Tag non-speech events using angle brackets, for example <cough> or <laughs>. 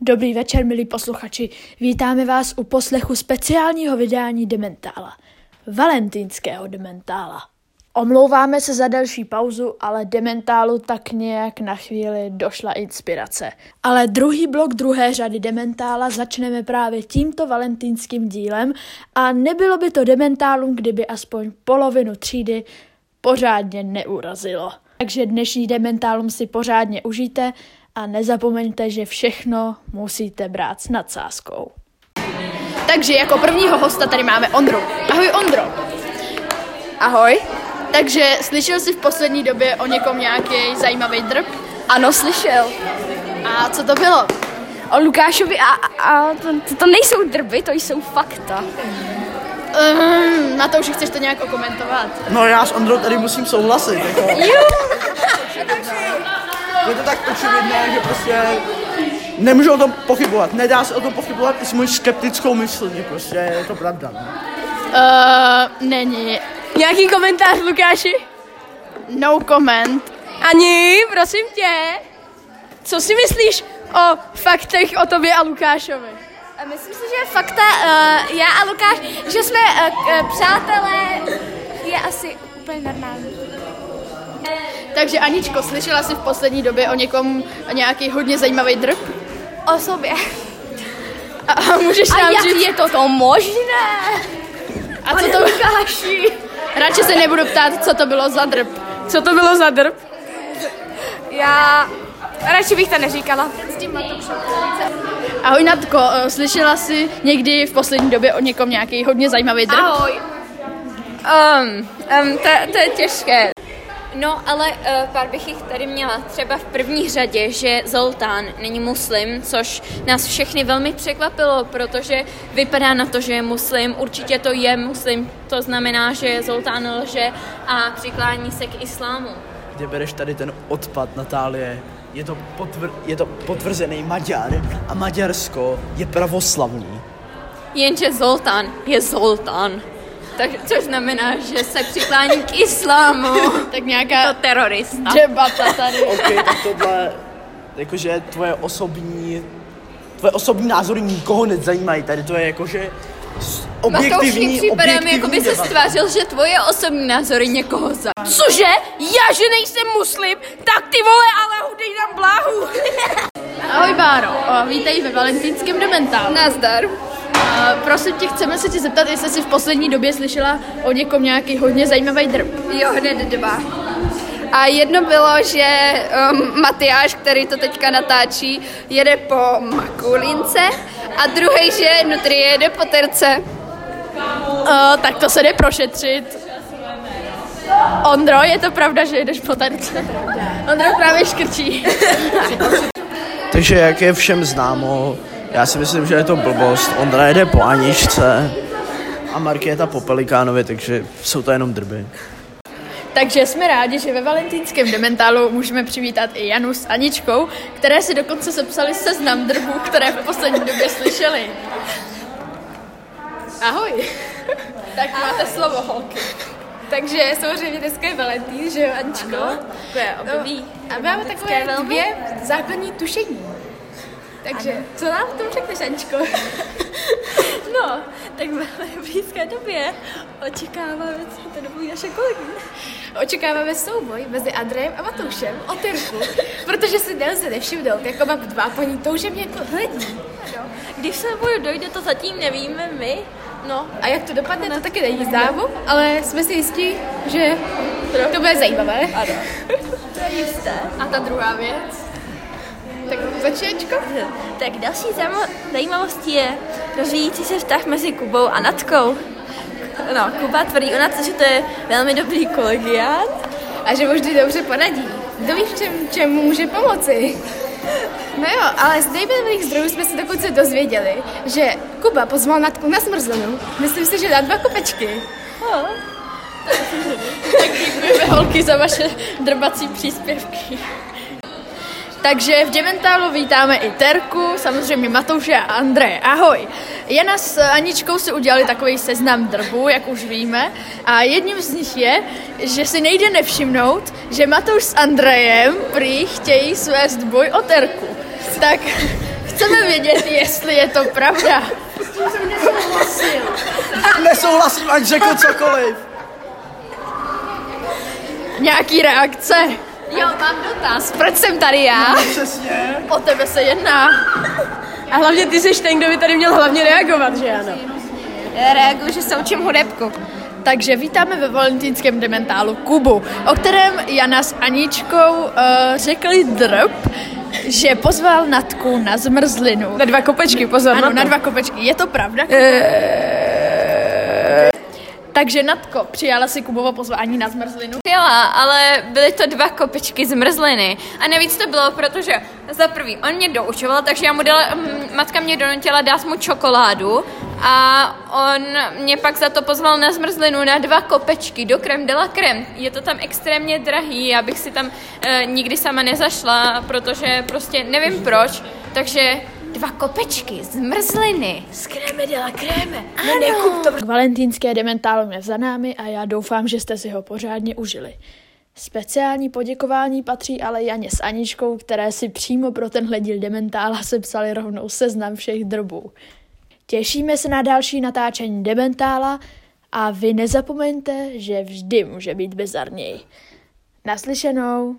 Dobrý večer, milí posluchači. Vítáme vás u poslechu speciálního vydání Dementála. Valentýnského Dementála. Omlouváme se za další pauzu, ale Dementálu tak nějak na chvíli došla inspirace. Ale druhý blok druhé řady Dementála začneme právě tímto valentýnským dílem a nebylo by to Dementálum, kdyby aspoň polovinu třídy pořádně neurazilo. Takže dnešní Dementálum si pořádně užijte a nezapomeňte, že všechno musíte brát s nadsázkou. Takže jako prvního hosta tady máme Ondru. Ahoj Ondro. Ahoj. Takže slyšel jsi v poslední době o někom nějaký zajímavý drb? Ano, slyšel. A co to bylo? O Lukášovi a, a to, to, to nejsou drby, to jsou fakta. Um, na to už chceš to nějak okomentovat. No já s Ondrou tady musím souhlasit. Jako. <laughs> Je to tak očividné, že prostě nemůžu o tom pochybovat. Nedá se o tom pochybovat i s mojí skeptickou myslí. Prostě je to pravda. No. Uh, není. Nějaký komentář, Lukáši? No comment. Ani, prosím tě. Co si myslíš o faktech o tobě a Lukášovi? Myslím si, že fakta, uh, já a Lukáš, že jsme uh, přátelé, je asi úplně normální. Takže Aničko, slyšela jsi v poslední době o někom nějaký hodně zajímavý drb? O sobě. A, a můžeš A nám jak říct, je toto možné? a co to... Lukáši. Radši se nebudu ptát, co to bylo za drb. Co to bylo za drb? Já radši bych to neříkala. Ahoj Natko, eh, slyšela jsi někdy v poslední době o někom nějaký hodně zajímavý drb? Ahoj. Um, um, to, to je těžké. No, ale uh, pár bych jich tady měla. Třeba v první řadě, že Zoltán není muslim, což nás všechny velmi překvapilo, protože vypadá na to, že je muslim. Určitě to je muslim, to znamená, že Zoltán lže a přiklání se k islámu. Kde bereš tady ten odpad, Natálie? Je to, potvr- je to potvrzený Maďar a Maďarsko je pravoslavný. Jenže Zoltán je Zoltán. Tak, což znamená, že se přiklání k islámu. <laughs> Tak nějaká To terorista. debata tady. OK, tak tohle, jakože tvoje osobní, tvoje osobní názory nikoho nezajímají. Tady to je jakože objektivní, Matouši, připadá mi, jako by se stvářil, že tvoje osobní názory někoho za. Cože? Já, že nejsem muslim? Tak ty vole, ale hudej nám bláhu. Ahoj Báro, vítej ve Valentýnském dementálu. Nazdar. A prosím tě, chceme se ti zeptat, jestli jsi v poslední době slyšela o někom nějaký hodně zajímavý drb. Jo, hned dva. A jedno bylo, že um, Matyáš, který to teďka natáčí, jede po Makulince a druhý, že Nutri jede po terce. Uh, tak to se jde prošetřit. Ondro, je to pravda, že jdeš po terce? Ondro právě škrčí. Takže jak je všem známo, já si myslím, že je to blbost. Ondra jede po Aničce a Markéta po Pelikánovi, takže jsou to jenom drby. Takže jsme rádi, že ve Valentýnském dementálu můžeme přivítat i Janu s Aničkou, které si dokonce sepsali seznam drbů, které v poslední době slyšeli. Ahoj. <laughs> tak máte slovo, holky. Takže samozřejmě dneska je Valentín, že jo, Aničko? Ano, to je období. No, a máme takové velmi. dvě základní tušení. Takže, co nám v tom řekneš, Aničko? <laughs> No, tak v blízké době očekáváme, co to dobu naše kolegy. Očekáváme souboj mezi Andrejem a Matoušem o Tyrku, protože si nelze nevšimnout, jako mám dva paní touže mě jako hledí. Když se boju dojde, to zatím nevíme my. No, a jak to dopadne, to taky není známo, ale jsme si jistí, že to bude zajímavé. Ano. <laughs> To je jisté. A ta druhá věc? Tak začni, Aničko. Tak další zajíma- zajímavostí je rozvíjící se vztah mezi Kubou a Natkou. No, Kuba tvrdí o Natce, že to je velmi dobrý kolegiát. A že mu vždy dobře poradí. Kdo ví, v čem, čemu může pomoci? No jo, ale z nejbližších zdrojů jsme se dokonce dozvěděli, že Kuba pozval Natku na smrzlinu. Myslím si, že na dva kopečky. Děkujeme holky za vaše drbací příspěvky. Takže v Dementálu vítáme i Terku, samozřejmě Matouše a Andreje. Ahoj. Jana s Aničkou si udělali takový seznam drbů, jak už víme. A jedním z nich je, že si nejde nevšimnout, že Matouš s Andrejem prý chtějí svést boj o Terku. Tak chceme vědět, vědět, jestli je to pravda. Nesouhlasím, ať řekl cokoliv. Nějaký reakce? Jo, mám dotaz. Proč jsem tady já? Přesně. O tebe se jedná. A hlavně ty jsi ten, kdo by tady měl hlavně reagovat, že ano? Reaguju, že se učím hudebku. Takže vítáme ve valentínském dementálu Kubu, o kterém Jana s Aničkou uh, řekli drb, že pozval Natku na zmrzlinu. Na dva kopečky, pozor. Ano, na, na dva kopečky. Je to pravda? Takže Natko, přijala si Kubovo pozvání na zmrzlinu? Přijela, ale byly to dva kopečky zmrzliny. A navíc to bylo, protože za prvý, on mě doučoval, takže já mu dala, mm, matka mě donutila dát mu čokoládu a on mě pak za to pozval na zmrzlinu na dva kopečky do krem de la creme. Je to tam extrémně drahý, já bych si tam e, nikdy sama nezašla, protože prostě nevím proč, takže dva kopečky zmrzliny. K valentínské dementálum je za námi a já doufám, že jste si ho pořádně užili. Speciální poděkování patří ale Janě s Aničkou, které si přímo pro tenhle díl dementála sepsali rovnou seznam všech drbů. Těšíme se na další natáčení dementála a vy nezapomeňte, že vždy může být bizarněji. Naslyšenou.